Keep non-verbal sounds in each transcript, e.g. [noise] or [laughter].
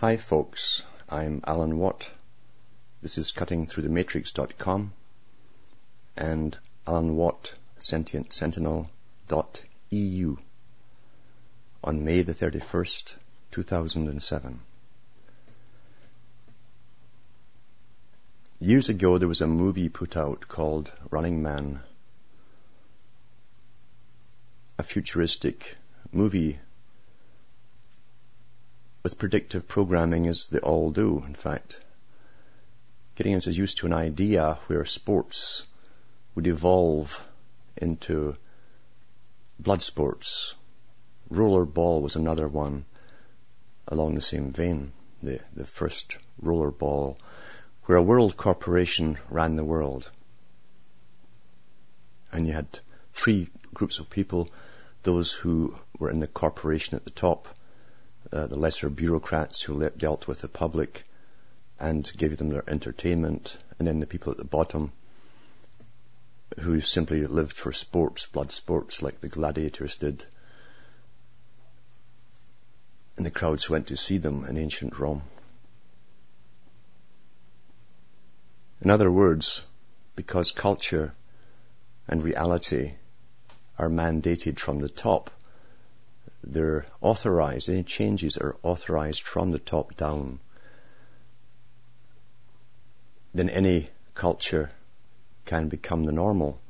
Hi folks, I'm Alan Watt. This is cuttingthroughthematrix.com and Alan Watt Sentient Sentinel.eu on May the 31st, 2007. Years ago there was a movie put out called Running Man. A futuristic movie with predictive programming as they all do, in fact. Getting us used to an idea where sports would evolve into blood sports. Rollerball was another one along the same vein. The, the first rollerball where a world corporation ran the world. And you had three groups of people, those who were in the corporation at the top, uh, the lesser bureaucrats who dealt with the public and gave them their entertainment, and then the people at the bottom who simply lived for sports, blood sports, like the gladiators did. And the crowds went to see them in ancient Rome. In other words, because culture and reality are mandated from the top, they're authorized, any changes are authorized from the top down, then any culture can become the normal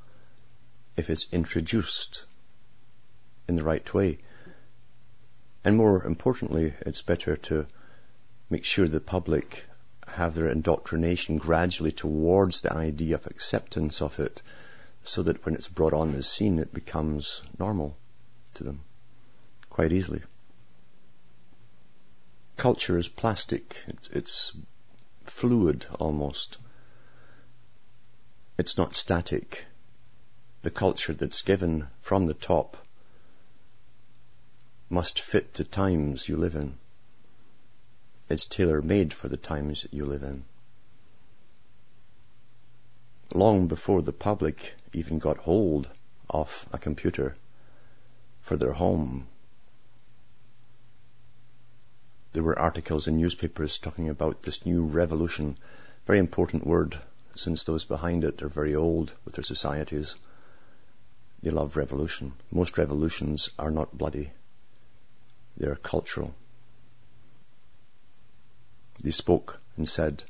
if it's introduced in the right way. And more importantly, it's better to make sure the public have their indoctrination gradually towards the idea of acceptance of it so that when it's brought on the scene it becomes normal to them quite easily. Culture is plastic. It's, it's fluid almost. It's not static. The culture that's given from the top must fit the times you live in. It's tailor made for the times you live in. Long before the public even got hold of a computer for their home, there were articles in newspapers talking about this new revolution. Very important word, since those behind it are very old with their societies. They love revolution. Most revolutions are not bloody. They are cultural. They spoke and said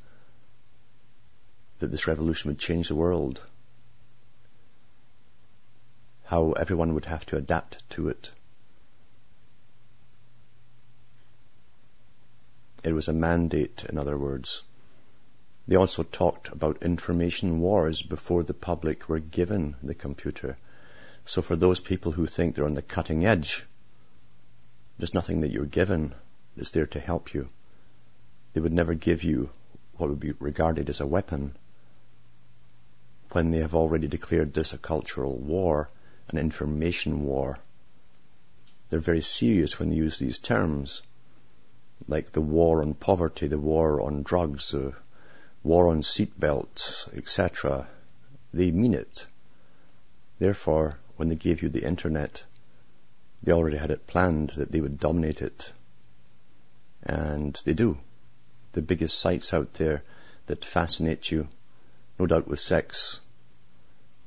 that this revolution would change the world. How everyone would have to adapt to it. It was a mandate, in other words. They also talked about information wars before the public were given the computer. So for those people who think they're on the cutting edge, there's nothing that you're given that's there to help you. They would never give you what would be regarded as a weapon when they have already declared this a cultural war, an information war. They're very serious when they use these terms like the war on poverty, the war on drugs, the war on seatbelts, etc. They mean it. Therefore, when they gave you the internet, they already had it planned that they would dominate it. And they do. The biggest sites out there that fascinate you, no doubt with sex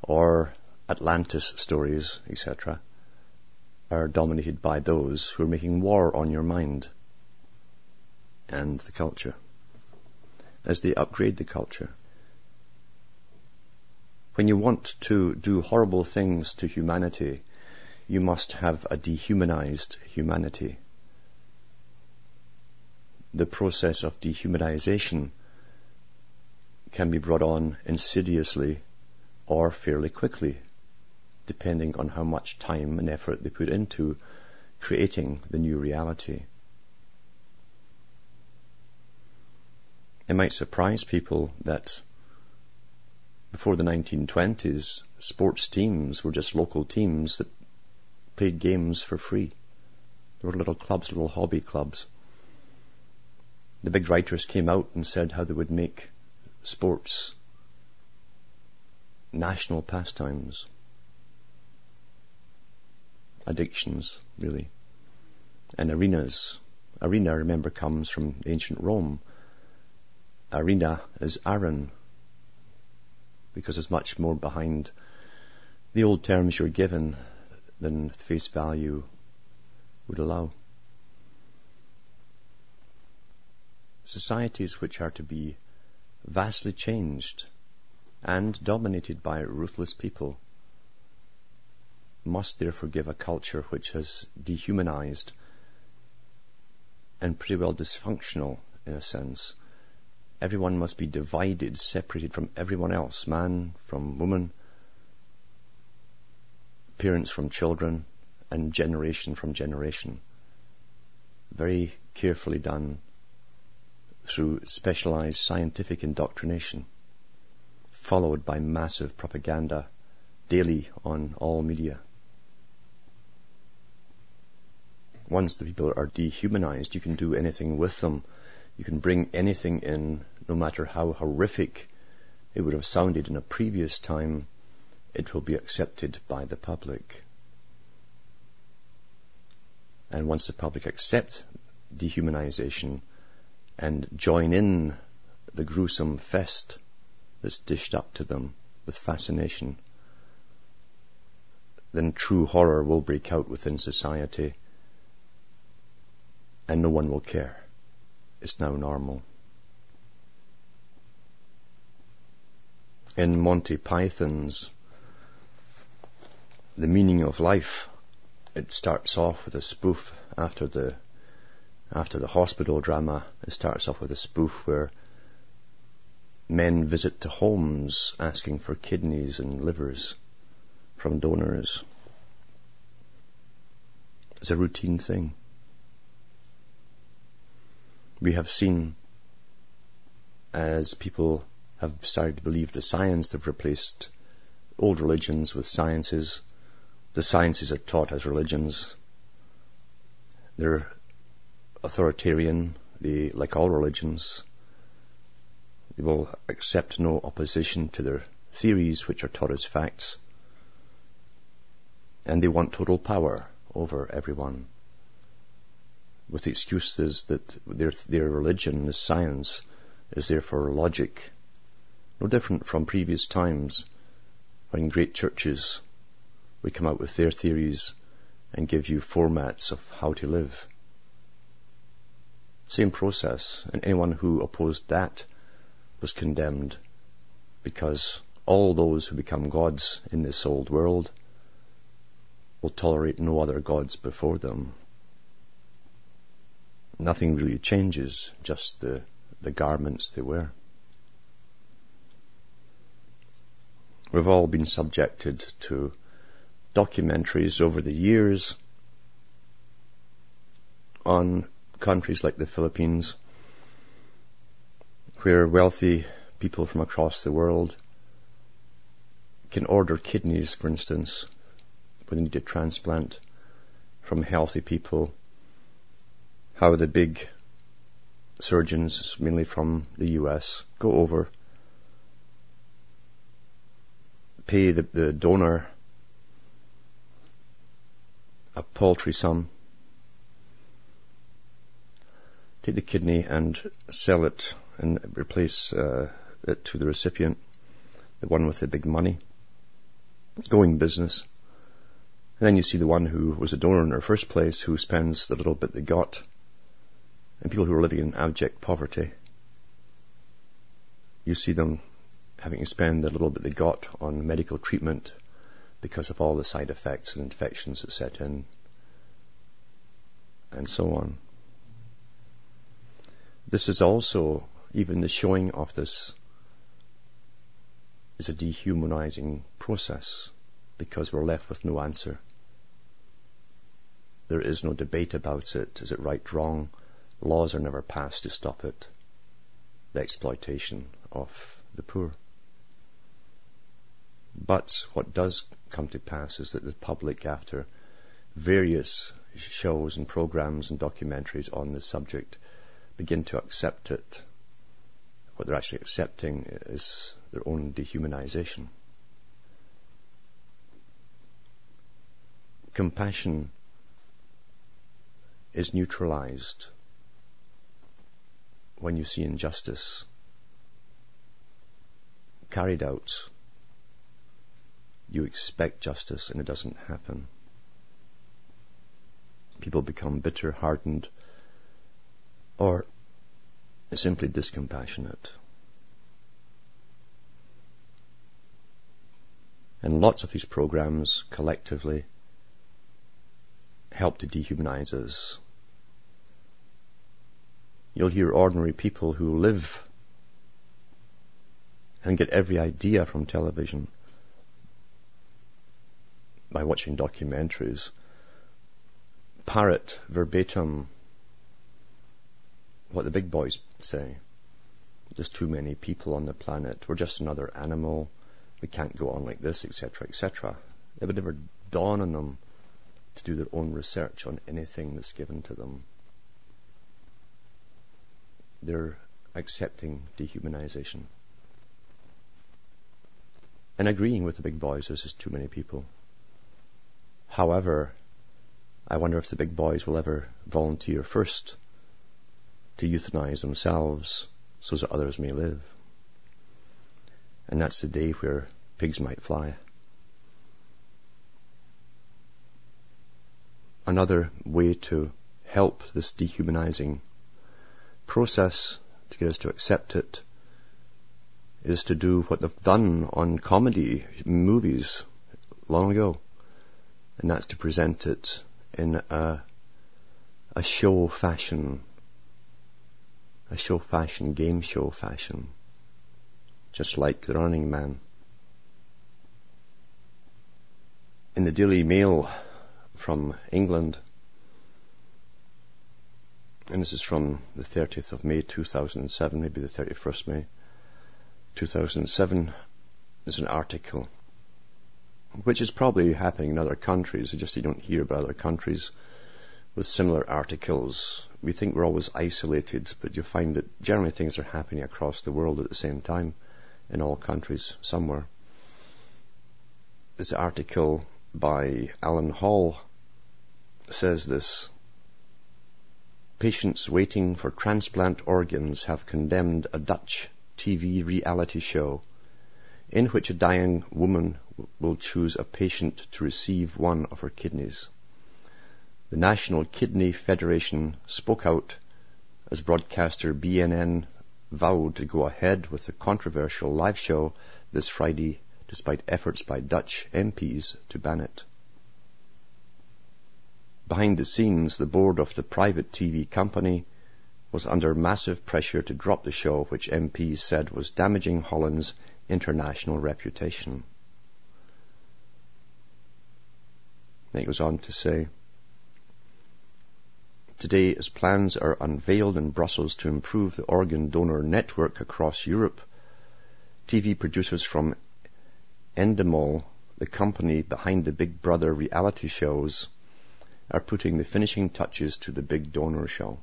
or Atlantis stories, etc., are dominated by those who are making war on your mind and the culture as they upgrade the culture. When you want to do horrible things to humanity, you must have a dehumanized humanity. The process of dehumanization can be brought on insidiously or fairly quickly, depending on how much time and effort they put into creating the new reality. It might surprise people that before the 1920s, sports teams were just local teams that played games for free. There were little clubs, little hobby clubs. The big writers came out and said how they would make sports national pastimes. Addictions, really. And arenas arena, remember, comes from ancient Rome. Arena is Aaron, because there's much more behind the old terms you're given than face value would allow. Societies which are to be vastly changed and dominated by ruthless people must therefore give a culture which has dehumanized and pretty well dysfunctional in a sense. Everyone must be divided, separated from everyone else, man from woman, parents from children, and generation from generation. Very carefully done through specialized scientific indoctrination, followed by massive propaganda daily on all media. Once the people are dehumanized, you can do anything with them. You can bring anything in, no matter how horrific it would have sounded in a previous time, it will be accepted by the public. And once the public accept dehumanization and join in the gruesome fest that's dished up to them with fascination, then true horror will break out within society and no one will care. It's now normal. In Monty Python's The Meaning of Life, it starts off with a spoof after the after the hospital drama. It starts off with a spoof where men visit to homes asking for kidneys and livers from donors. It's a routine thing we have seen as people have started to believe the science They've replaced old religions with sciences. The sciences are taught as religions. They're authoritarian. They, like all religions, they will accept no opposition to their theories which are taught as facts. And they want total power over everyone with the excuses that their, their religion is science, is therefore logic. No different from previous times when great churches would come out with their theories and give you formats of how to live. Same process, and anyone who opposed that was condemned because all those who become gods in this old world will tolerate no other gods before them nothing really changes, just the, the garments they wear. We've all been subjected to documentaries over the years on countries like the Philippines where wealthy people from across the world can order kidneys, for instance, when they need a transplant from healthy people. How the big surgeons, mainly from the US, go over, pay the, the donor a paltry sum, take the kidney and sell it and replace uh, it to the recipient, the one with the big money, going business. And then you see the one who was a donor in the first place who spends the little bit they got and people who are living in abject poverty, you see them having to spend the little bit they got on medical treatment because of all the side effects and infections that set in, and so on. This is also, even the showing of this is a dehumanizing process because we're left with no answer. There is no debate about it. Is it right, wrong? Laws are never passed to stop it, the exploitation of the poor. But what does come to pass is that the public, after various shows and programs and documentaries on this subject, begin to accept it. What they're actually accepting is their own dehumanization. Compassion is neutralized when you see injustice carried out, you expect justice and it doesn't happen. People become bitter, hardened, or simply discompassionate. And lots of these programs collectively help to dehumanize us. You'll hear ordinary people who live and get every idea from television by watching documentaries, parrot verbatim what the big boys say. There's too many people on the planet. We're just another animal. We can't go on like this, etc., etc. It would never dawn on them to do their own research on anything that's given to them. They're accepting dehumanization. And agreeing with the big boys, there's just too many people. However, I wonder if the big boys will ever volunteer first to euthanize themselves so that others may live. And that's the day where pigs might fly. Another way to help this dehumanizing process to get us to accept it is to do what they've done on comedy movies long ago. And that's to present it in a, a show fashion a show fashion, game show fashion, just like the Running Man. In the Daily Mail from England, and this is from the 30th of May 2007, maybe the 31st May 2007, there's an article which is probably happening in other countries, just you don't hear about other countries with similar articles. We think we're always isolated, but you find that generally things are happening across the world at the same time in all countries somewhere. This article by Alan Hall says this. Patients waiting for transplant organs have condemned a Dutch TV reality show in which a dying woman will choose a patient to receive one of her kidneys the National Kidney Federation spoke out as broadcaster BNN vowed to go ahead with the controversial live show this Friday despite efforts by Dutch MPs to ban it. Behind the scenes, the board of the private TV company was under massive pressure to drop the show, which MPs said was damaging Holland's international reputation. Then he goes on to say, Today, as plans are unveiled in Brussels to improve the organ donor network across Europe, TV producers from Endemol, the company behind the Big Brother reality shows, are putting the finishing touches to the Big Donor Show.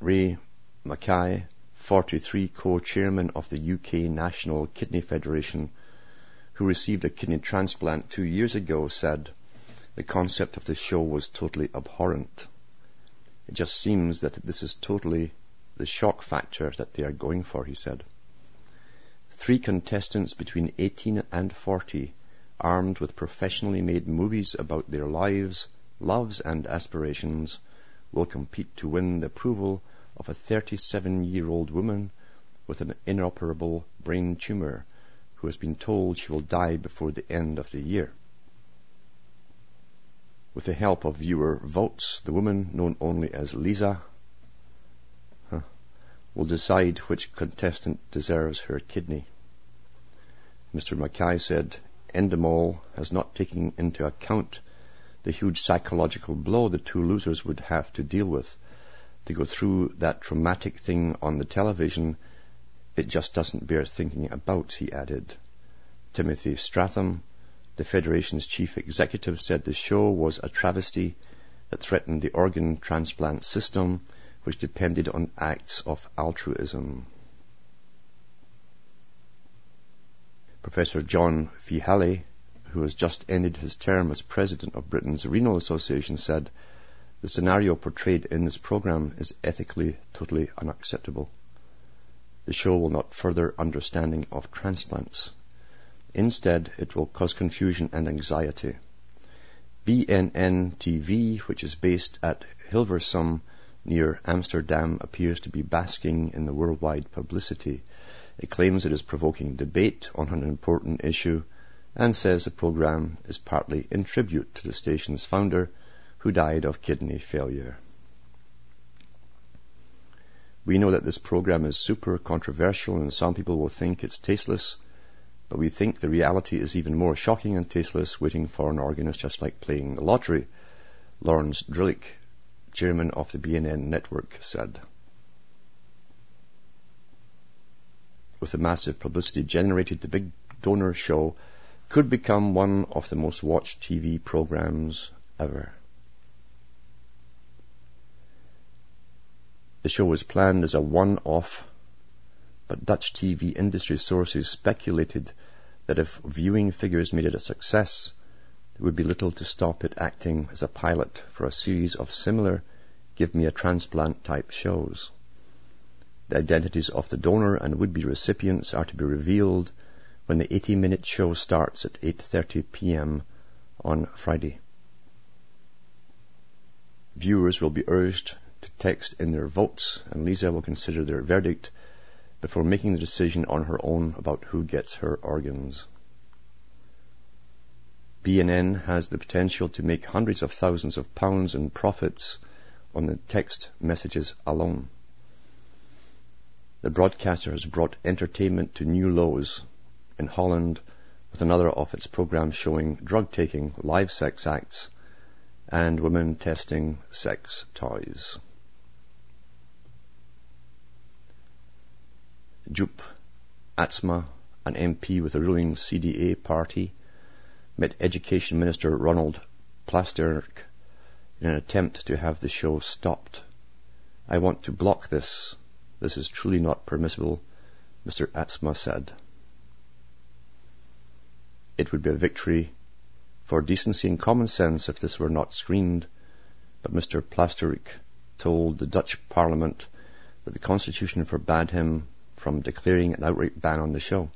Ray Mackay, 43 co-chairman of the UK National Kidney Federation, who received a kidney transplant two years ago, said, the concept of the show was totally abhorrent. It just seems that this is totally the shock factor that they are going for, he said. Three contestants between 18 and 40, armed with professionally made movies about their lives, loves and aspirations, will compete to win the approval of a 37 year old woman with an inoperable brain tumor who has been told she will die before the end of the year. With the help of viewer votes, the woman, known only as Lisa, huh, will decide which contestant deserves her kidney. Mr. Mackay said Endemol has not taken into account the huge psychological blow the two losers would have to deal with. To go through that traumatic thing on the television, it just doesn't bear thinking about, he added. Timothy Stratham, the Federation's chief executive said the show was a travesty that threatened the organ transplant system, which depended on acts of altruism. Professor John Feehally, who has just ended his term as president of Britain's Renal Association, said, The scenario portrayed in this program is ethically totally unacceptable. The show will not further understanding of transplants. Instead, it will cause confusion and anxiety. BNN TV, which is based at Hilversum near Amsterdam, appears to be basking in the worldwide publicity. It claims it is provoking debate on an important issue and says the program is partly in tribute to the station's founder who died of kidney failure. We know that this program is super controversial and some people will think it's tasteless but we think the reality is even more shocking and tasteless. Waiting for an organ is just like playing the lottery, Lawrence Drillich, chairman of the BNN network, said. With the massive publicity generated, the Big Donor Show could become one of the most watched TV programs ever. The show was planned as a one-off but Dutch TV industry sources speculated that if viewing figures made it a success, there would be little to stop it acting as a pilot for a series of similar Give Me a Transplant type shows. The identities of the donor and would-be recipients are to be revealed when the 80-minute show starts at 8.30 p.m. on Friday. Viewers will be urged to text in their votes and Lisa will consider their verdict before making the decision on her own about who gets her organs. BNN has the potential to make hundreds of thousands of pounds in profits on the text messages alone. The broadcaster has brought entertainment to new lows in Holland with another of its programs showing drug taking, live sex acts, and women testing sex toys. Joop Atsma, an MP with the ruling CDA party, met Education Minister Ronald Plasterk in an attempt to have the show stopped. I want to block this. This is truly not permissible, Mr. Atsma said. It would be a victory for decency and common sense if this were not screened, but Mr. Plasterk told the Dutch Parliament that the Constitution forbade him from declaring an outright ban on the show.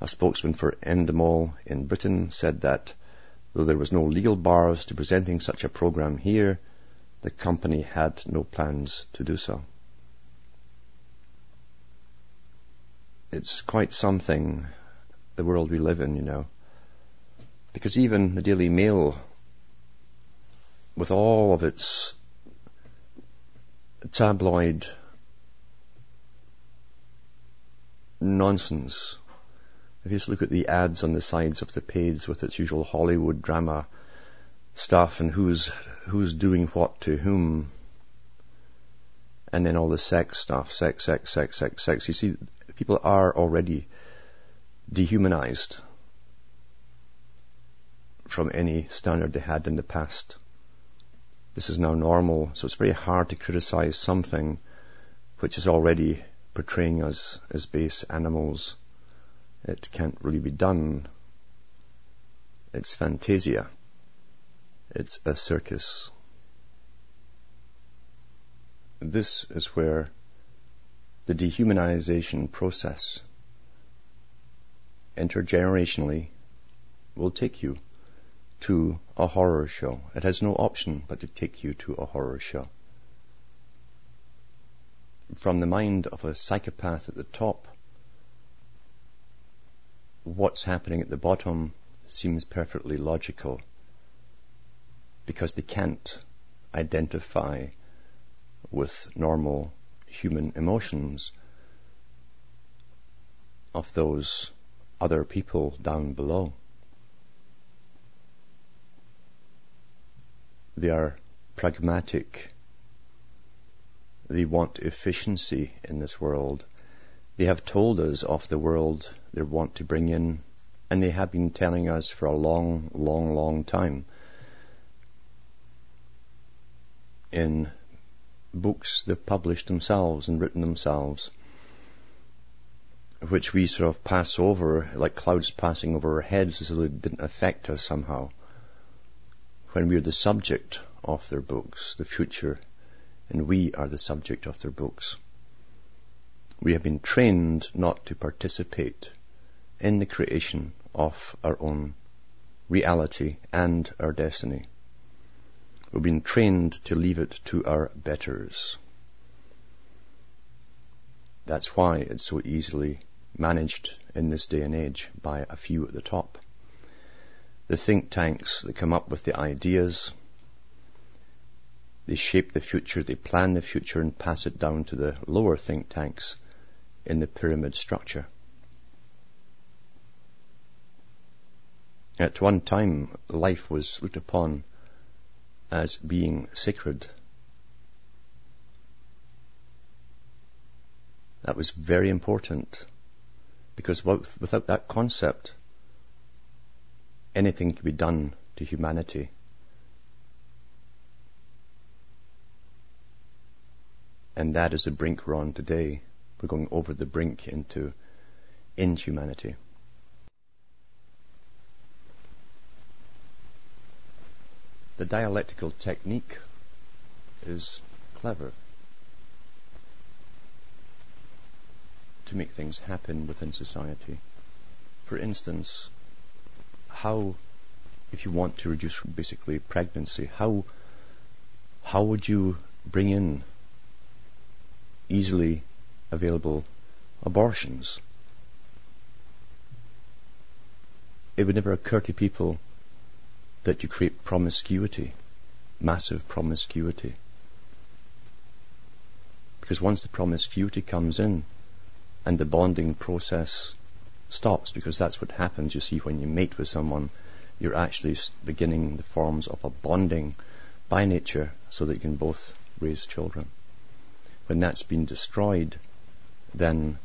A spokesman for Endemol in Britain said that though there was no legal bars to presenting such a program here, the company had no plans to do so. It's quite something, the world we live in, you know. Because even the Daily Mail, with all of its tabloid nonsense. If you just look at the ads on the sides of the page with its usual Hollywood drama stuff and who's who's doing what to whom, and then all the sex stuff, sex, sex, sex, sex, sex. You see, people are already dehumanized from any standard they had in the past. This is now normal, so it's very hard to criticize something which is already portraying us as base animals. It can't really be done. It's fantasia. It's a circus. This is where the dehumanization process intergenerationally will take you to a horror show. It has no option but to take you to a horror show from the mind of a psychopath at the top, what's happening at the bottom seems perfectly logical because they can't identify with normal human emotions of those other people down below. They are pragmatic they want efficiency in this world. They have told us of the world they want to bring in, and they have been telling us for a long, long, long time. In books they've published themselves and written themselves, which we sort of pass over like clouds passing over our heads as though it didn't affect us somehow, when we're the subject of their books, the future, and we are the subject of their books. We have been trained not to participate in the creation of our own reality and our destiny. We've been trained to leave it to our betters. That's why it's so easily managed in this day and age by a few at the top. The think tanks that come up with the ideas, they shape the future, they plan the future and pass it down to the lower think tanks in the pyramid structure. At one time, life was looked upon as being sacred. That was very important because without that concept, anything could be done to humanity. And that is the brink we're on today. We're going over the brink into inhumanity. The dialectical technique is clever to make things happen within society. For instance, how, if you want to reduce basically pregnancy, how, how would you bring in easily available abortions? It would never occur to people that you create promiscuity, massive promiscuity. Because once the promiscuity comes in and the bonding process stops, because that's what happens, you see, when you mate with someone, you're actually beginning the forms of a bonding by nature so that you can both raise children. When that's been destroyed, then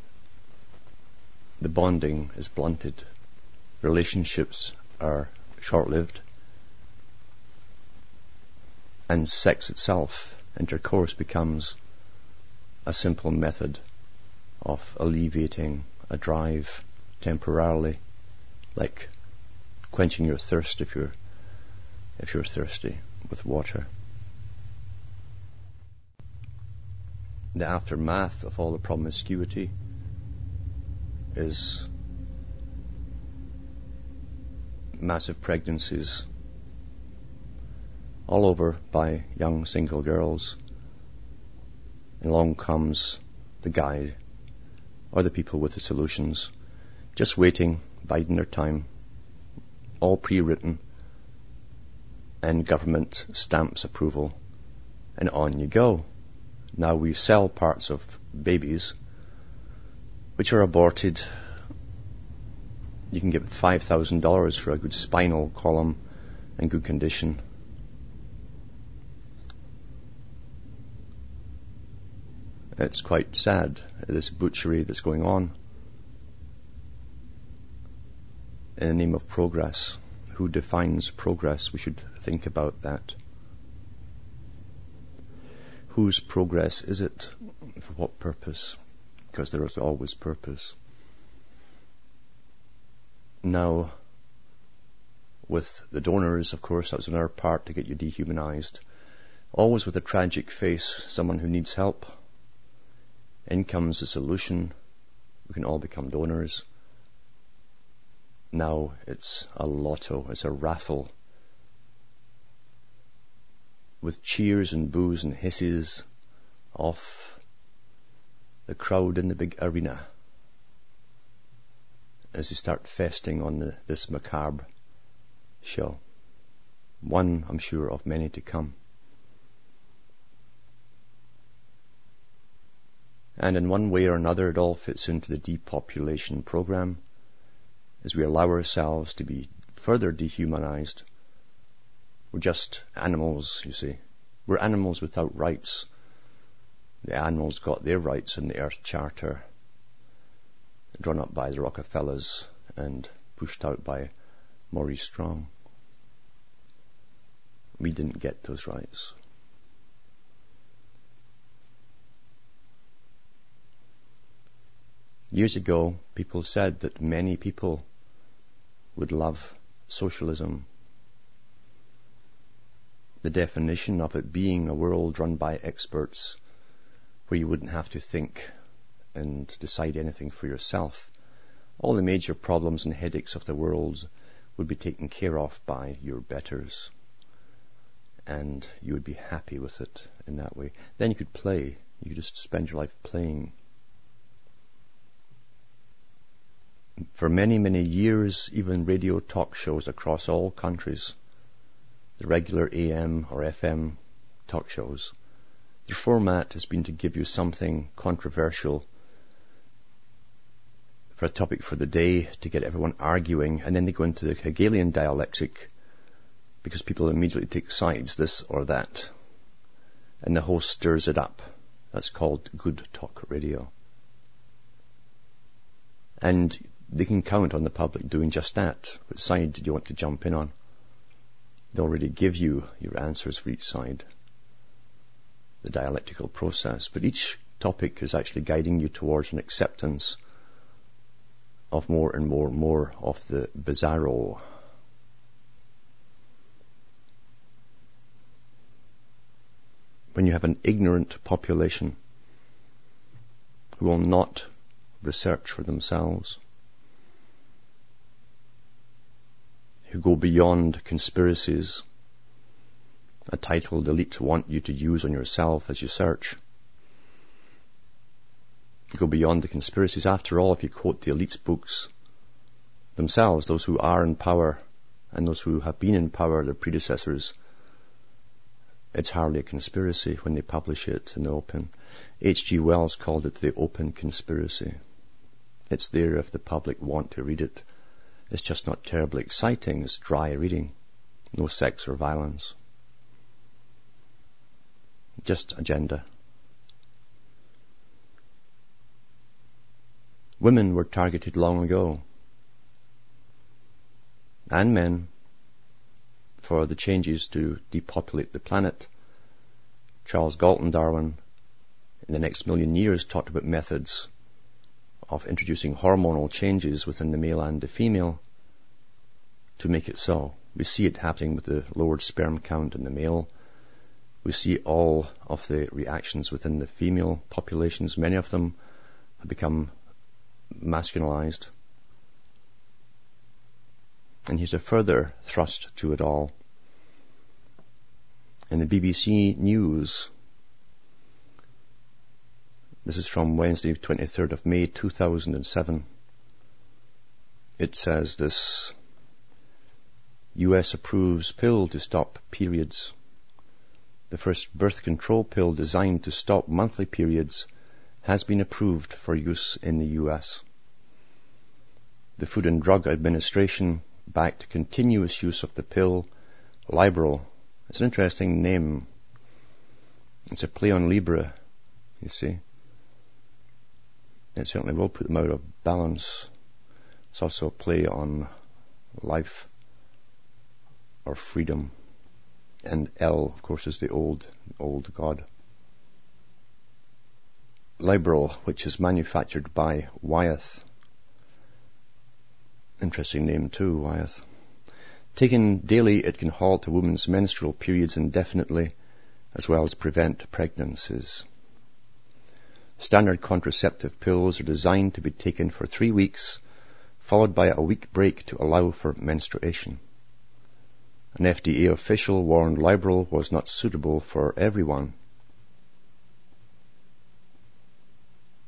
the bonding is blunted. Relationships are short-lived and sex itself, intercourse, becomes a simple method of alleviating a drive temporarily, like quenching your thirst if you're if you're thirsty with water. The aftermath of all the promiscuity is massive pregnancies all over by young single girls. And along comes the guy or the people with the solutions, just waiting, biding their time, all pre-written, and government stamps approval, and on you go. Now we sell parts of babies which are aborted. You can get $5,000 for a good spinal column in good condition It's quite sad, this butchery that's going on. In the name of progress, who defines progress? We should think about that. Whose progress is it? For what purpose? Because there is always purpose. Now, with the donors, of course, that was on our part to get you dehumanized. Always with a tragic face, someone who needs help in comes the solution. We can all become donors. Now it's a lotto, it's a raffle. With cheers and boos and hisses off the crowd in the big arena as they start festing on the, this macabre show. One, I'm sure, of many to come. And in one way or another, it all fits into the depopulation program as we allow ourselves to be further dehumanized. We're just animals, you see. We're animals without rights. The animals got their rights in the Earth Charter, drawn up by the Rockefellers and pushed out by Maurice Strong. We didn't get those rights. Years ago, people said that many people would love socialism. The definition of it being a world run by experts where you wouldn't have to think and decide anything for yourself. All the major problems and headaches of the world would be taken care of by your betters. And you would be happy with it in that way. Then you could play. You could just spend your life playing. For many, many years, even radio talk shows across all countries, the regular AM or FM talk shows, their format has been to give you something controversial for a topic for the day to get everyone arguing, and then they go into the Hegelian dialectic because people immediately take sides, this or that. And the host stirs it up. That's called good talk radio. And they can count on the public doing just that. Which side do you want to jump in on? They already give you your answers for each side. The dialectical process. But each topic is actually guiding you towards an acceptance of more and more and more of the bizarro. When you have an ignorant population who will not research for themselves, who go beyond conspiracies, a title the elite want you to use on yourself as you search, go beyond the conspiracies. After all, if you quote the elite's books themselves, those who are in power and those who have been in power, their predecessors, it's hardly a conspiracy when they publish it in the open. H.G. Wells called it the open conspiracy. It's there if the public want to read it. It's just not terribly exciting. It's dry reading. No sex or violence. Just agenda. Women were targeted long ago. And men for the changes to depopulate the planet. Charles Galton Darwin in the next million years talked about methods of introducing hormonal changes within the male and the female to make it so. We see it happening with the lowered sperm count in the male. We see all of the reactions within the female populations. Many of them have become masculinized. And here's a further thrust to it all. In the BBC News, this is from Wednesday, 23rd of May, 2007. It says this, US approves pill to stop periods. The first birth control pill designed to stop monthly periods has been approved for use in the US. The Food and Drug Administration backed continuous use of the pill Lybrel. It's an interesting name. It's a play on Libra, you see. It certainly will put them out of balance. It's also a play on life or freedom. And El, of course, is the old, old god. Lybrel, which is manufactured by Wyeth. Interesting name too, Wyeth. Taken daily, it can halt a woman's menstrual periods indefinitely, as well as prevent pregnancies. Standard contraceptive pills are designed to be taken for three weeks, followed by a week break to allow for menstruation. An FDA official warned Lybrel was not suitable for everyone.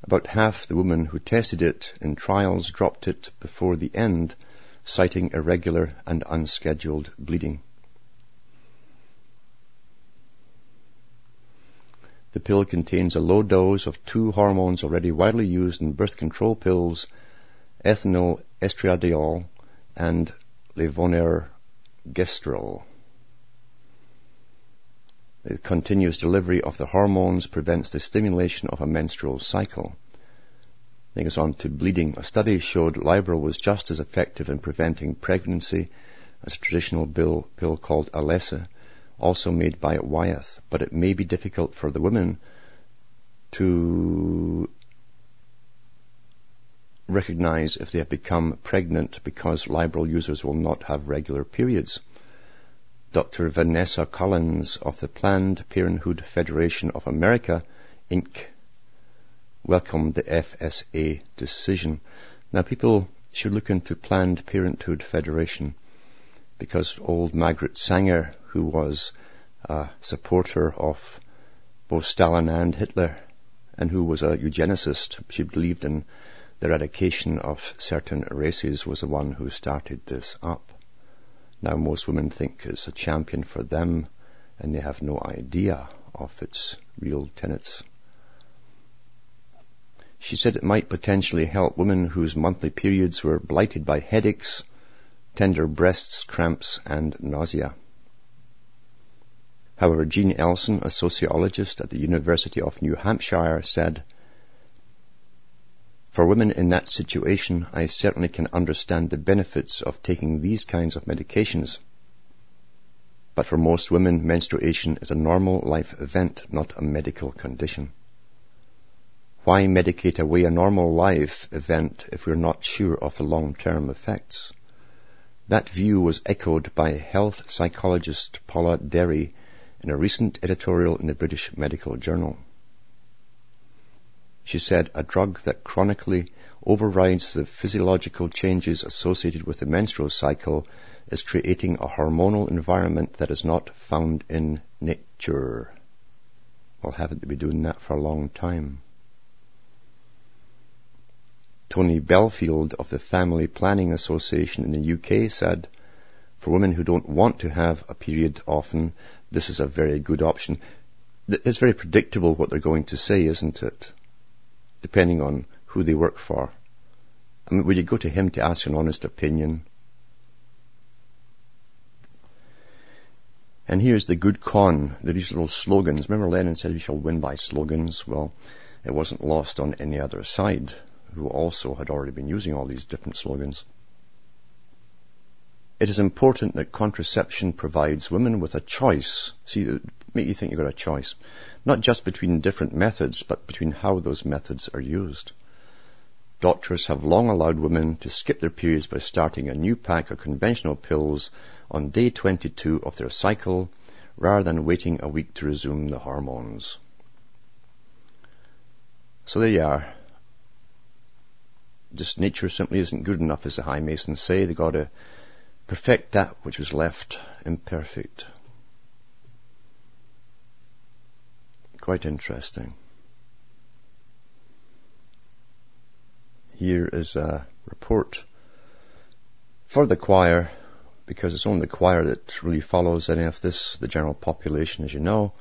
About half the women who tested it in trials dropped it before the end, citing irregular and unscheduled bleeding. The pill contains a low dose of two hormones already widely used in birth control pills, ethinyl estradiol and levonorgestrel. The continuous delivery of the hormones prevents the stimulation of a menstrual cycle. Then goes on to bleeding. A study showed Lybrel was just as effective in preventing pregnancy as a traditional pill, pill called Alesse, also made by Wyeth. But it may be difficult for the women to recognize if they have become pregnant because Lybrel users will not have regular periods. Dr. Vanessa Cullins of the Planned Parenthood Federation of America, Inc., welcomed the FSA decision. Now people should look into Planned Parenthood Federation because old Margaret Sanger, who was a supporter of both Stalin and Hitler and who was a eugenicist, she believed in the eradication of certain races was the one who started this up. Now most women think it's a champion for them and they have no idea of its real tenets. She said it might potentially help women whose monthly periods were blighted by headaches, tender breasts, cramps, and nausea. However, Jean Elson, a sociologist at the University of New Hampshire, said, For women in that situation, I certainly can understand the benefits of taking these kinds of medications. But for most women, menstruation is a normal life event, not a medical condition. Why medicate away a normal life event if we're not sure of the long-term effects? That view was echoed by health psychologist Paula Derry in a recent editorial in the British Medical Journal. She said a drug that chronically overrides the physiological changes associated with the menstrual cycle is creating a hormonal environment that is not found in nature. Well, haven't been doing that for a long time? Tony Belfield of the Family Planning Association in the UK said, for women who don't want to have a period often, this is a very good option. It's very predictable what they're going to say, isn't it? Depending on who they work for. I mean, would you go to him to ask an honest opinion? And here's the good con, these little slogans. Remember Lenin said we shall win by slogans? Well, it wasn't lost on any other side, who also had already been using all these different slogans. It is important that contraception provides women with a choice. See, make you think you've got a choice. Not just between different methods, but between how those methods are used. Doctors have long allowed women to skip their periods by starting a new pack of conventional pills on day 22 of their cycle rather than waiting a week to resume the hormones. So there you are. Just nature simply isn't good enough, as the High Masons say. They've got to perfect that which was left imperfect. Quite interesting. Here is a report for the choir, because it's only the choir that really follows any of this. The general population, as you know,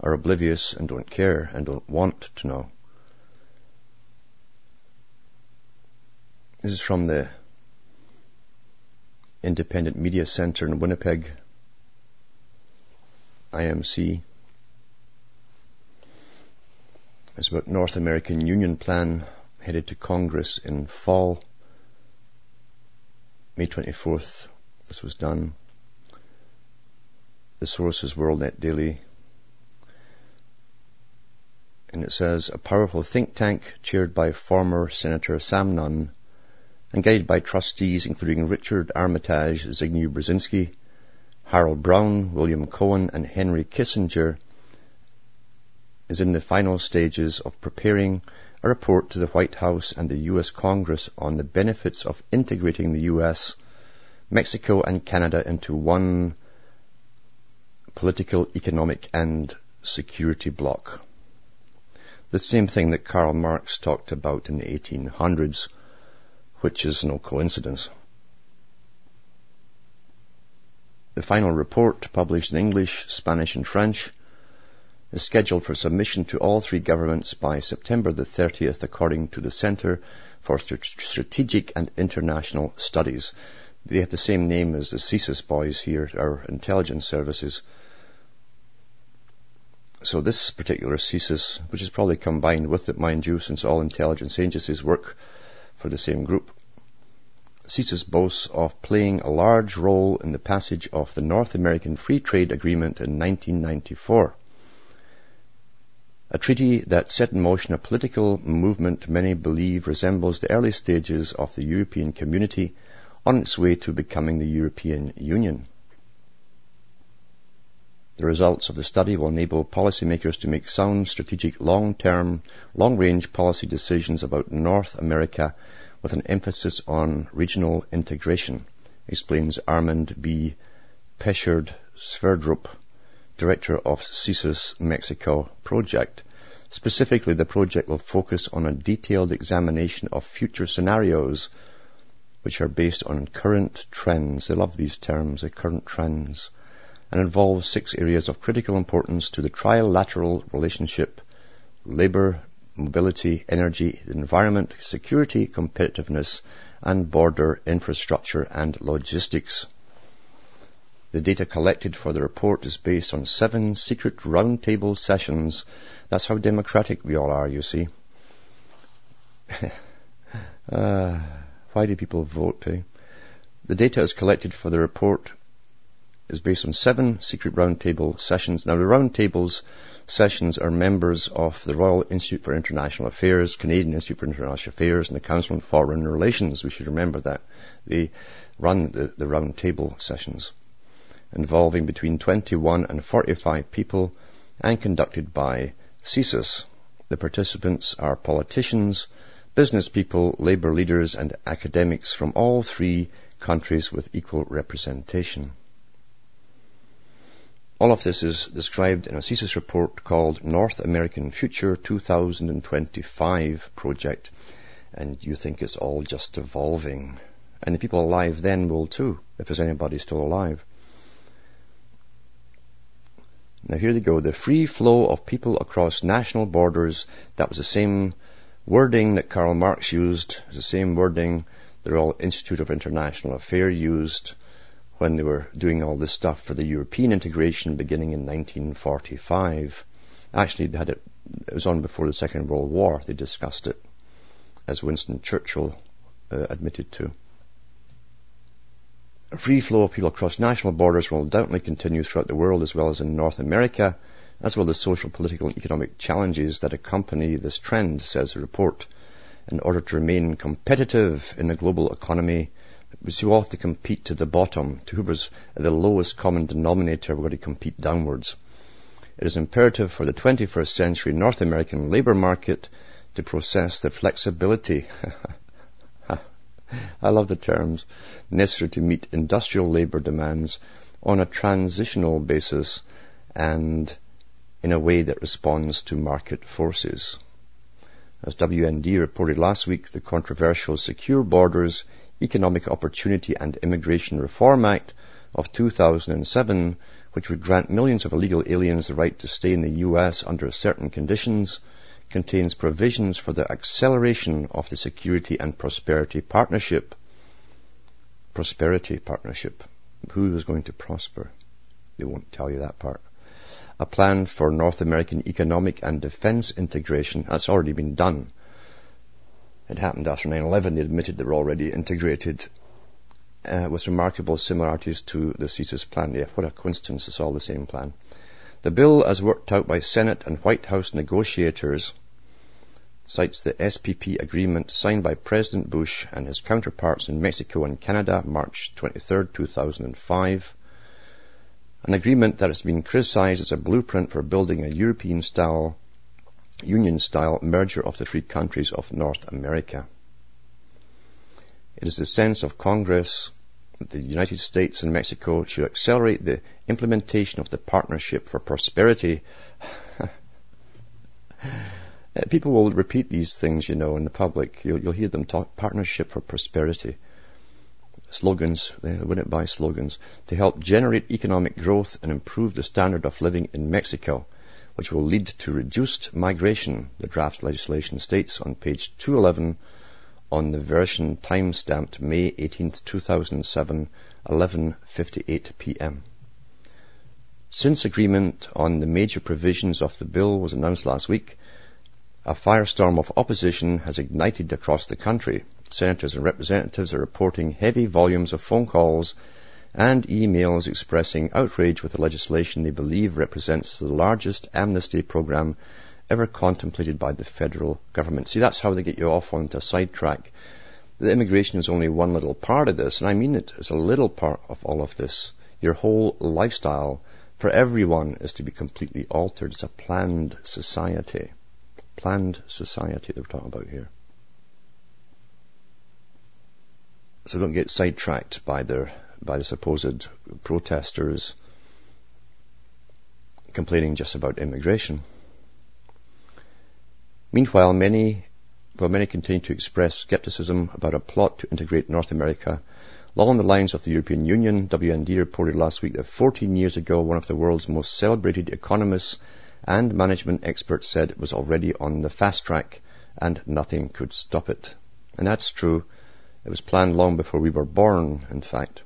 are oblivious and don't care and don't want to know. This is from the Independent Media Center in Winnipeg, IMC. It's about North American Union plan headed to Congress in fall. May 24th, this was done. The source is WorldNet Daily. And it says, a powerful think tank chaired by former Senator Sam Nunn and guided by trustees including Richard Armitage, Zygmunt Brzezinski, Harold Brown, William Cohen, and Henry Kissinger, is in the final stages of preparing a report to the White House and the U.S. Congress on the benefits of integrating the U.S., Mexico, and Canada into one political, economic, and security bloc. The same thing that Karl Marx talked about in the 1800s which is no coincidence. The final report, published in English, Spanish and French, is scheduled for submission to all three governments by September the 30th according to the Center for Strategic and International Studies. They have the same name as the CSIS boys here, our intelligence services. So this particular CSIS, which is probably combined with it, mind you, since all intelligence agencies work for the same group. CSIS boasts of playing a large role in the passage of the North American Free Trade Agreement in 1994, a treaty that set in motion a political movement many believe resembles the early stages of the European community on its way to becoming the European Union. The results of the study will enable policymakers to make sound, strategic, long-term, long-range policy decisions about North America with an emphasis on regional integration, explains Armand B. Peschard Sverdrup, director of CSIS Mexico project. Specifically, the project will focus on a detailed examination of future scenarios which are based on current trends. They love these terms, the current trends and involves six areas of critical importance to the trilateral relationship, labour, mobility, energy, the environment, security, competitiveness, and border infrastructure and logistics. The data collected for the report is based on seven secret roundtable sessions. That's how democratic we all are, you see. [laughs] uh, why do people vote, eh? The data is collected for the report is based on seven secret roundtable sessions. Now the roundtables sessions are members of the Royal Institute for International Affairs, Canadian Institute for International Affairs, and the Council on Foreign Relations. We should remember that. They run the, the roundtable sessions involving between 21 and 45 people and conducted by CSIS. The participants are politicians, business people, labour leaders and academics from all three countries with equal representation. All of this is described in a CSIS report called North American Future 2025 Project. And you think it's all just evolving. And the people alive then will too, if there's anybody still alive. Now here they go. The free flow of people across national borders. That was the same wording that Karl Marx used. The same wording the Royal Institute of International Affairs used when they were doing all this stuff for the European integration beginning in 1945. Actually, they had it, it was on before the Second World War. They discussed it, as Winston Churchill uh, admitted to. A free flow of people across national borders will undoubtedly continue throughout the world as well as in North America, as well as social, political and economic challenges that accompany this trend, says the report. In order to remain competitive in the global economy, we all have to compete to the bottom. To whoever's the lowest common denominator, we're going to compete downwards. It is imperative for the 21st century North American labour market to process the flexibility [laughs] I love the terms necessary to meet industrial labour demands on a transitional basis and in a way that responds to market forces. As WND reported last week, the controversial Secure Borders Economic Opportunity and Immigration Reform Act of 2007, which would grant millions of illegal aliens the right to stay in the U.S. under certain conditions, contains provisions for the acceleration of the Security and Prosperity Partnership. Prosperity Partnership. Who is going to prosper? They won't tell you that part. A plan for North American economic and defense integration. That's already been done. It happened after 9-11. They admitted they were already integrated uh, with remarkable similarities to the CSIS plan. Yeah, what a coincidence. It's all the same plan. The bill, as worked out by Senate and White House negotiators, cites the SPP agreement signed by President Bush and his counterparts in Mexico and Canada, March 23, 2005. An agreement that has been criticized as a blueprint for building a European-style Union-style merger of the three countries of North America. It is the sense of Congress that the United States and Mexico should accelerate the implementation of the Partnership for Prosperity. [laughs] Eh, people will repeat these things, you know, in the public. You'll, you'll hear them talk Partnership for Prosperity. Slogans, they win it by slogans, to help generate economic growth and improve the standard of living in Mexico which will lead to reduced migration, the draft legislation states on page 211 on the version time-stamped May 18, 2007, 11.58 p.m. Since agreement on the major provisions of the bill was announced last week, a firestorm of opposition has ignited across the country. Senators and representatives are reporting heavy volumes of phone calls and emails expressing outrage with the legislation they believe represents the largest amnesty program ever contemplated by the federal government. See, that's how they get you off onto a sidetrack. The immigration is only one little part of this, and I mean it as a little part of all of this. Your whole lifestyle for everyone is to be completely altered. It's a planned society. Planned society that we're talking about here. So don't get sidetracked by their by the supposed protesters complaining just about immigration. Meanwhile, many, well, many continue to express skepticism about a plot to integrate North America along the lines of the European Union. WND reported last week that 14 years ago, one of the world's most celebrated economists and management experts said it was already on the fast track and nothing could stop it. And that's true. It was planned long before we were born, in fact.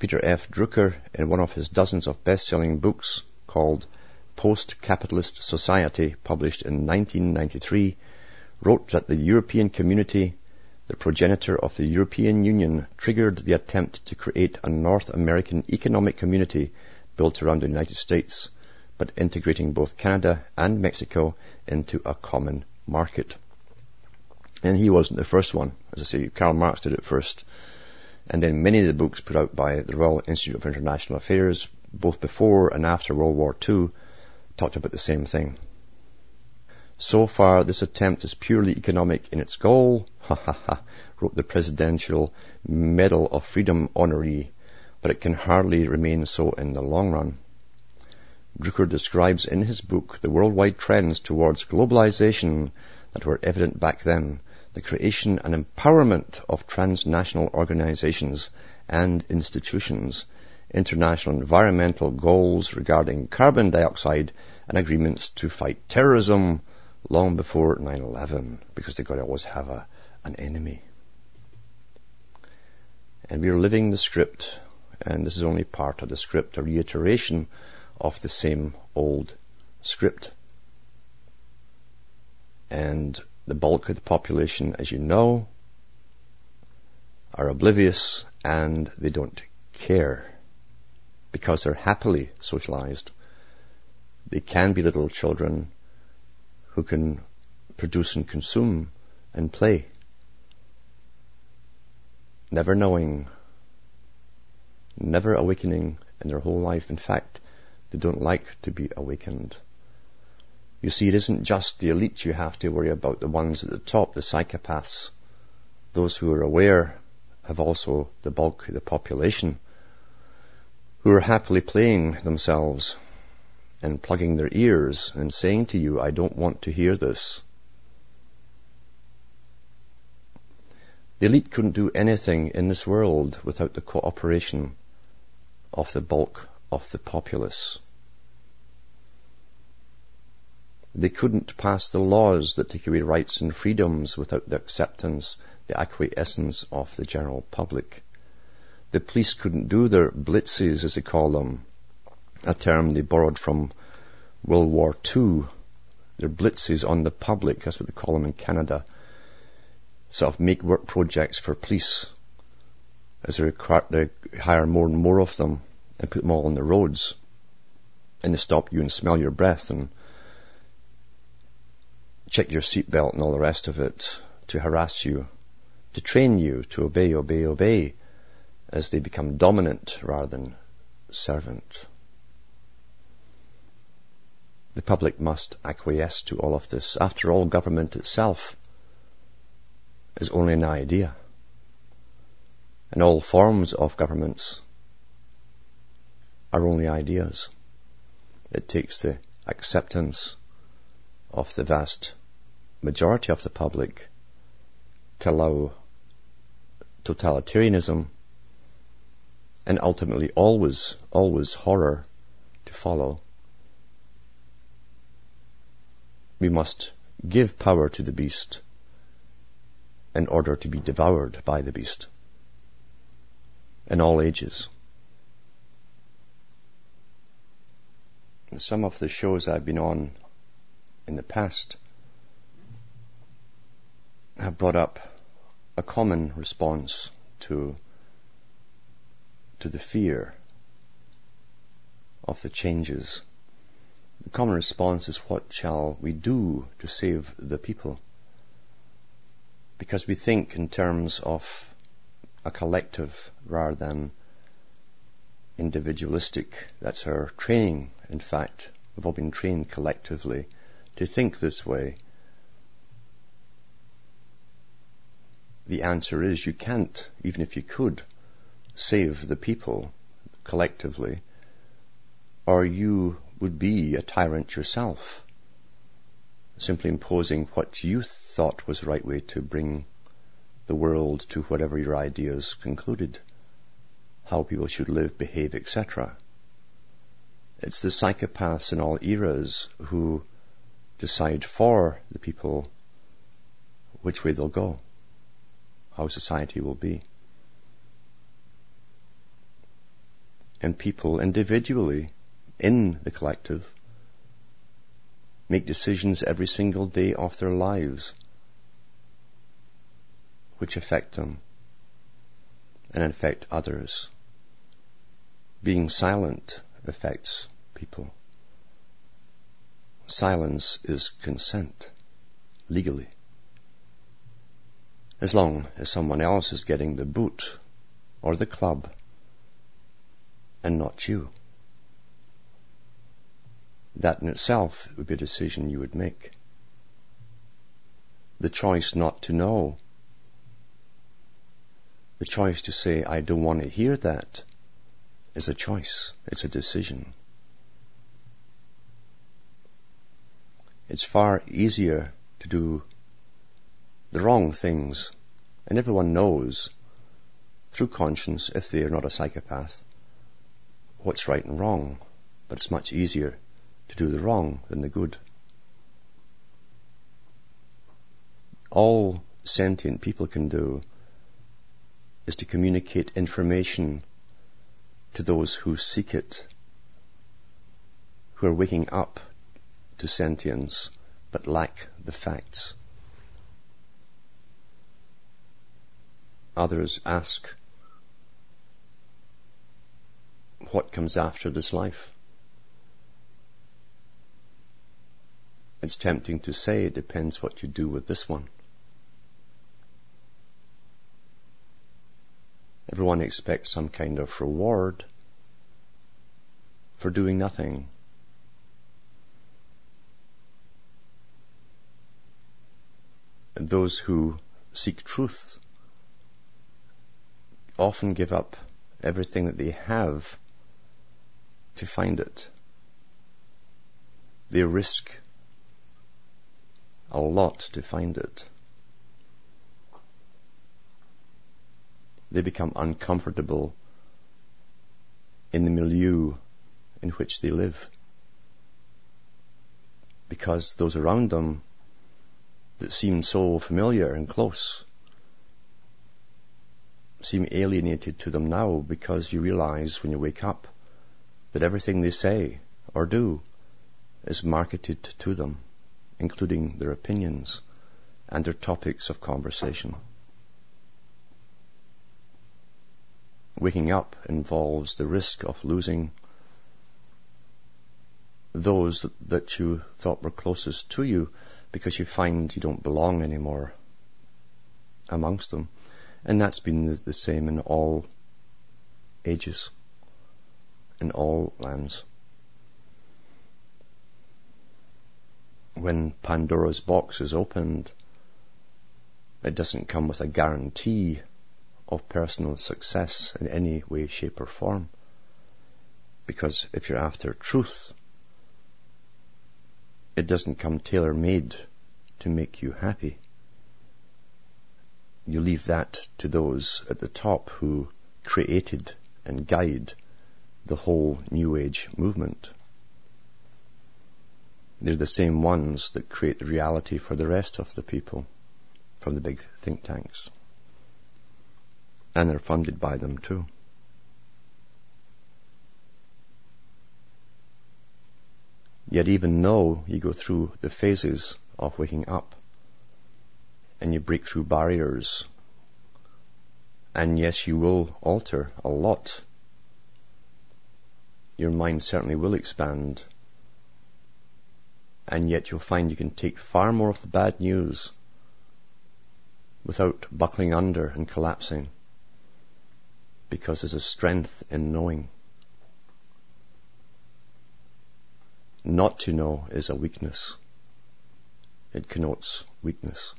Peter F. Drucker, in one of his dozens of best-selling books called Post-Capitalist Society, published in 1993, wrote that the European community, the progenitor of the European Union, triggered the attempt to create a North American economic community built around the United States, but integrating both Canada and Mexico into a common market. And he wasn't the first one. As I say, Karl Marx did it first. And then many of the books put out by the Royal Institute of International Affairs, both before and after World War II, talked about the same thing. So far, this attempt is purely economic in its goal, ha ha ha, wrote the Presidential Medal of Freedom honoree, but it can hardly remain so in the long run. Drucker describes in his book the worldwide trends towards globalization that were evident back then, the creation and empowerment of transnational organizations and institutions, international environmental goals regarding carbon dioxide and agreements to fight terrorism long before 9-11 because they've got to always have a, an enemy. And we're living the script and this is only part of the script, a reiteration of the same old script. And the bulk of the population, as you know, are oblivious and they don't care because they're happily socialized. They can be little children who can produce and consume and play, never knowing, never awakening in their whole life. In fact, they don't like to be awakened. You see, it isn't just the elite you have to worry about, the ones at the top, the psychopaths. Those who are aware have also the bulk of the population who are happily playing themselves and plugging their ears and saying to you, I don't want to hear this. The elite couldn't do anything in this world without the cooperation of the bulk of the populace. They couldn't pass the laws that take away rights and freedoms without the acceptance, the acquiescence of the general public. The police couldn't do their blitzes, as they call them, a term they borrowed from World War II. Their blitzes on the public, that's what they call them in Canada. Sort of make work projects for police as they, require, they hire more and more of them and put them all on the roads. And they stop you and smell your breath and check your seatbelt and all the rest of it to harass you, to train you to obey, obey, obey as they become dominant rather than servant. The public must acquiesce to all of this. After all, government itself is only an idea. And all forms of governments are only ideas. It takes the acceptance of the vast majority of the public to allow totalitarianism and ultimately always, always horror to follow. We must give power to the beast in order to be devoured by the beast in all ages. Some of the shows I've been on in the past have brought up a common response to to the fear of the changes. The common response is what shall we do to save the people? Because we think in terms of a collective rather than individualistic. That's our training. In fact, we've all been trained collectively to think this way. The answer is you can't, even if you could, save the people collectively, or you would be a tyrant yourself, simply imposing what you thought was the right way to bring the world to whatever your ideas concluded, how people should live, behave, etc. It's the psychopaths in all eras who decide for the people which way they'll go, how society will be. And people individually in the collective make decisions every single day of their lives which affect them and affect others. Being silent affects people. Silence is consent, legally. As long as someone else is getting the boot or the club and not you. That in itself would be a decision you would make. The choice not to know. The choice to say, I don't want to hear that, is a choice. It's a decision. It's far easier to do the wrong things, and everyone knows through conscience, if they are not a psychopath, what's right and wrong, but it's much easier to do the wrong than the good. All sentient people can do is to communicate information to those who seek it, who are waking up to sentience but lack the facts. Others ask, what comes after this life? It's tempting to say it depends what you do with this one. Everyone expects some kind of reward for doing nothing. Those who seek truth often give up everything that they have to find it. They risk a lot to find it. They become uncomfortable in the milieu in which they live because those around them that seem so familiar and close seem alienated to them now because you realize when you wake up that everything they say or do is marketed to them including their opinions and their topics of conversation. Waking up involves the risk of losing those that you thought were closest to you because you find you don't belong anymore amongst them. And that's been the same in all ages, in all lands. when Pandora's box is opened, it doesn't come with a guarantee of personal success in any way, shape or form. Because if you're after truth, it doesn't come tailor-made to make you happy. You leave that to those at the top who created and guide the whole New Age movement. They're the same ones that create the reality for the rest of the people from the big think tanks. And they're funded by them too. Yet even though you go through the phases of waking up and you break through barriers. And yes, you will alter a lot. Your mind certainly will expand. And yet you'll find you can take far more of the bad news without buckling under and collapsing. Because there's a strength in knowing. Not to know is a weakness. It connotes weakness.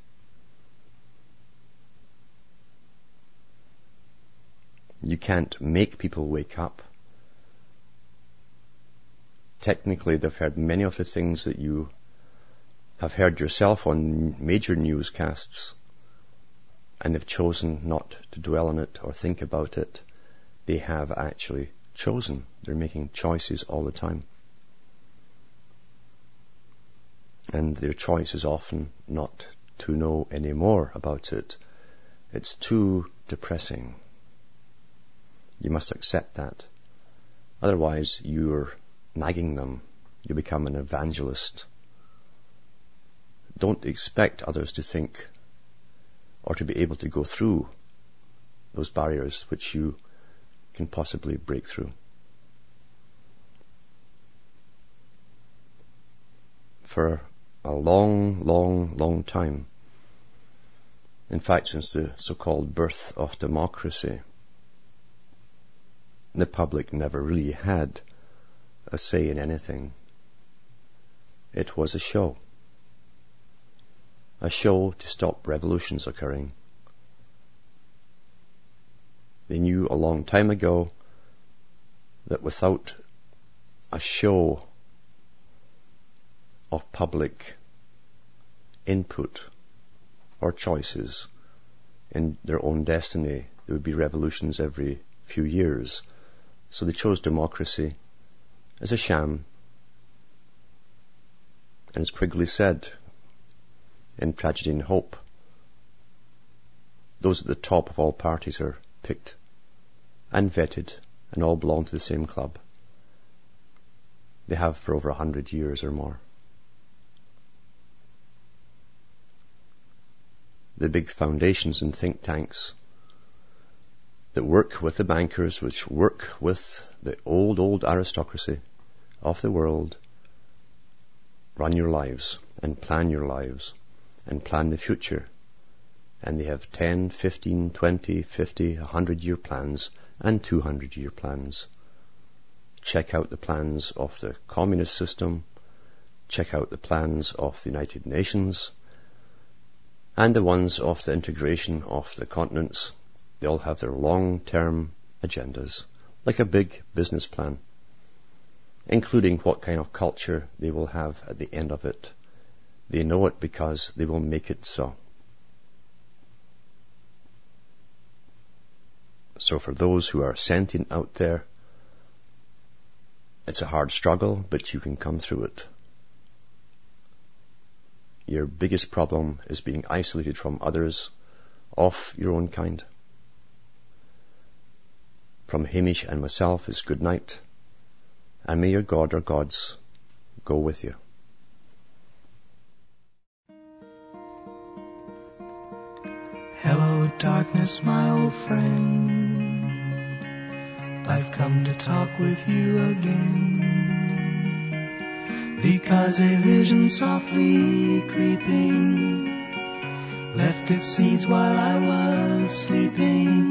You can't make people wake up. Technically, they've heard many of the things that you have heard yourself on major newscasts, and they've chosen not to dwell on it or think about it. They have actually chosen. They're making choices all the time. And their choice is often not to know any more about it. It's too depressing. You must accept that. Otherwise, you're nagging them. You become an evangelist. Don't expect others to think or to be able to go through those barriers which you can possibly break through. For a long, long, long time, in fact, since the so-called birth of democracy, the public never really had a say in anything. It was a show. A show to stop revolutions occurring. They knew a long time ago that without a show of public input or choices in their own destiny, there would be revolutions every few years. So they chose democracy as a sham. And as Quigley said in Tragedy and Hope, those at the top of all parties are picked and vetted and all belong to the same club. They have for over a hundred years or more. The big foundations and think tanks that work with the bankers, which work with the old, old aristocracy of the world, run your lives and plan your lives and plan the future. And they have 10, 15, 20, 50, 100 year plans and 200 year plans. Check out the plans of the communist system. Check out the plans of the United Nations and the ones of the integration of the continents they all have their long-term agendas, like a big business plan, including what kind of culture they will have at the end of it. They know it because they will make it so. So for those who are sentient out there, it's a hard struggle, but you can come through it. Your biggest problem is being isolated from others of your own kind. From Hamish and myself is good night, and may your God or gods go with you. Hello, darkness, my old friend. I've come to talk with you again. Because a vision softly creeping left its seeds while I was sleeping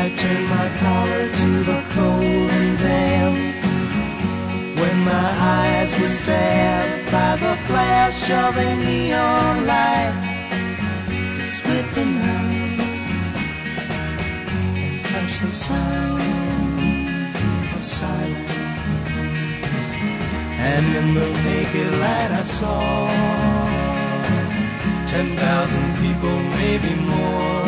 I turned my collar to the cold and damp. When my eyes were stabbed by the flash of a neon light, it split the night and touched the sound of silence. And in the naked light I saw ten thousand people, maybe more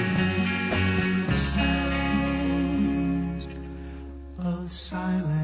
silent.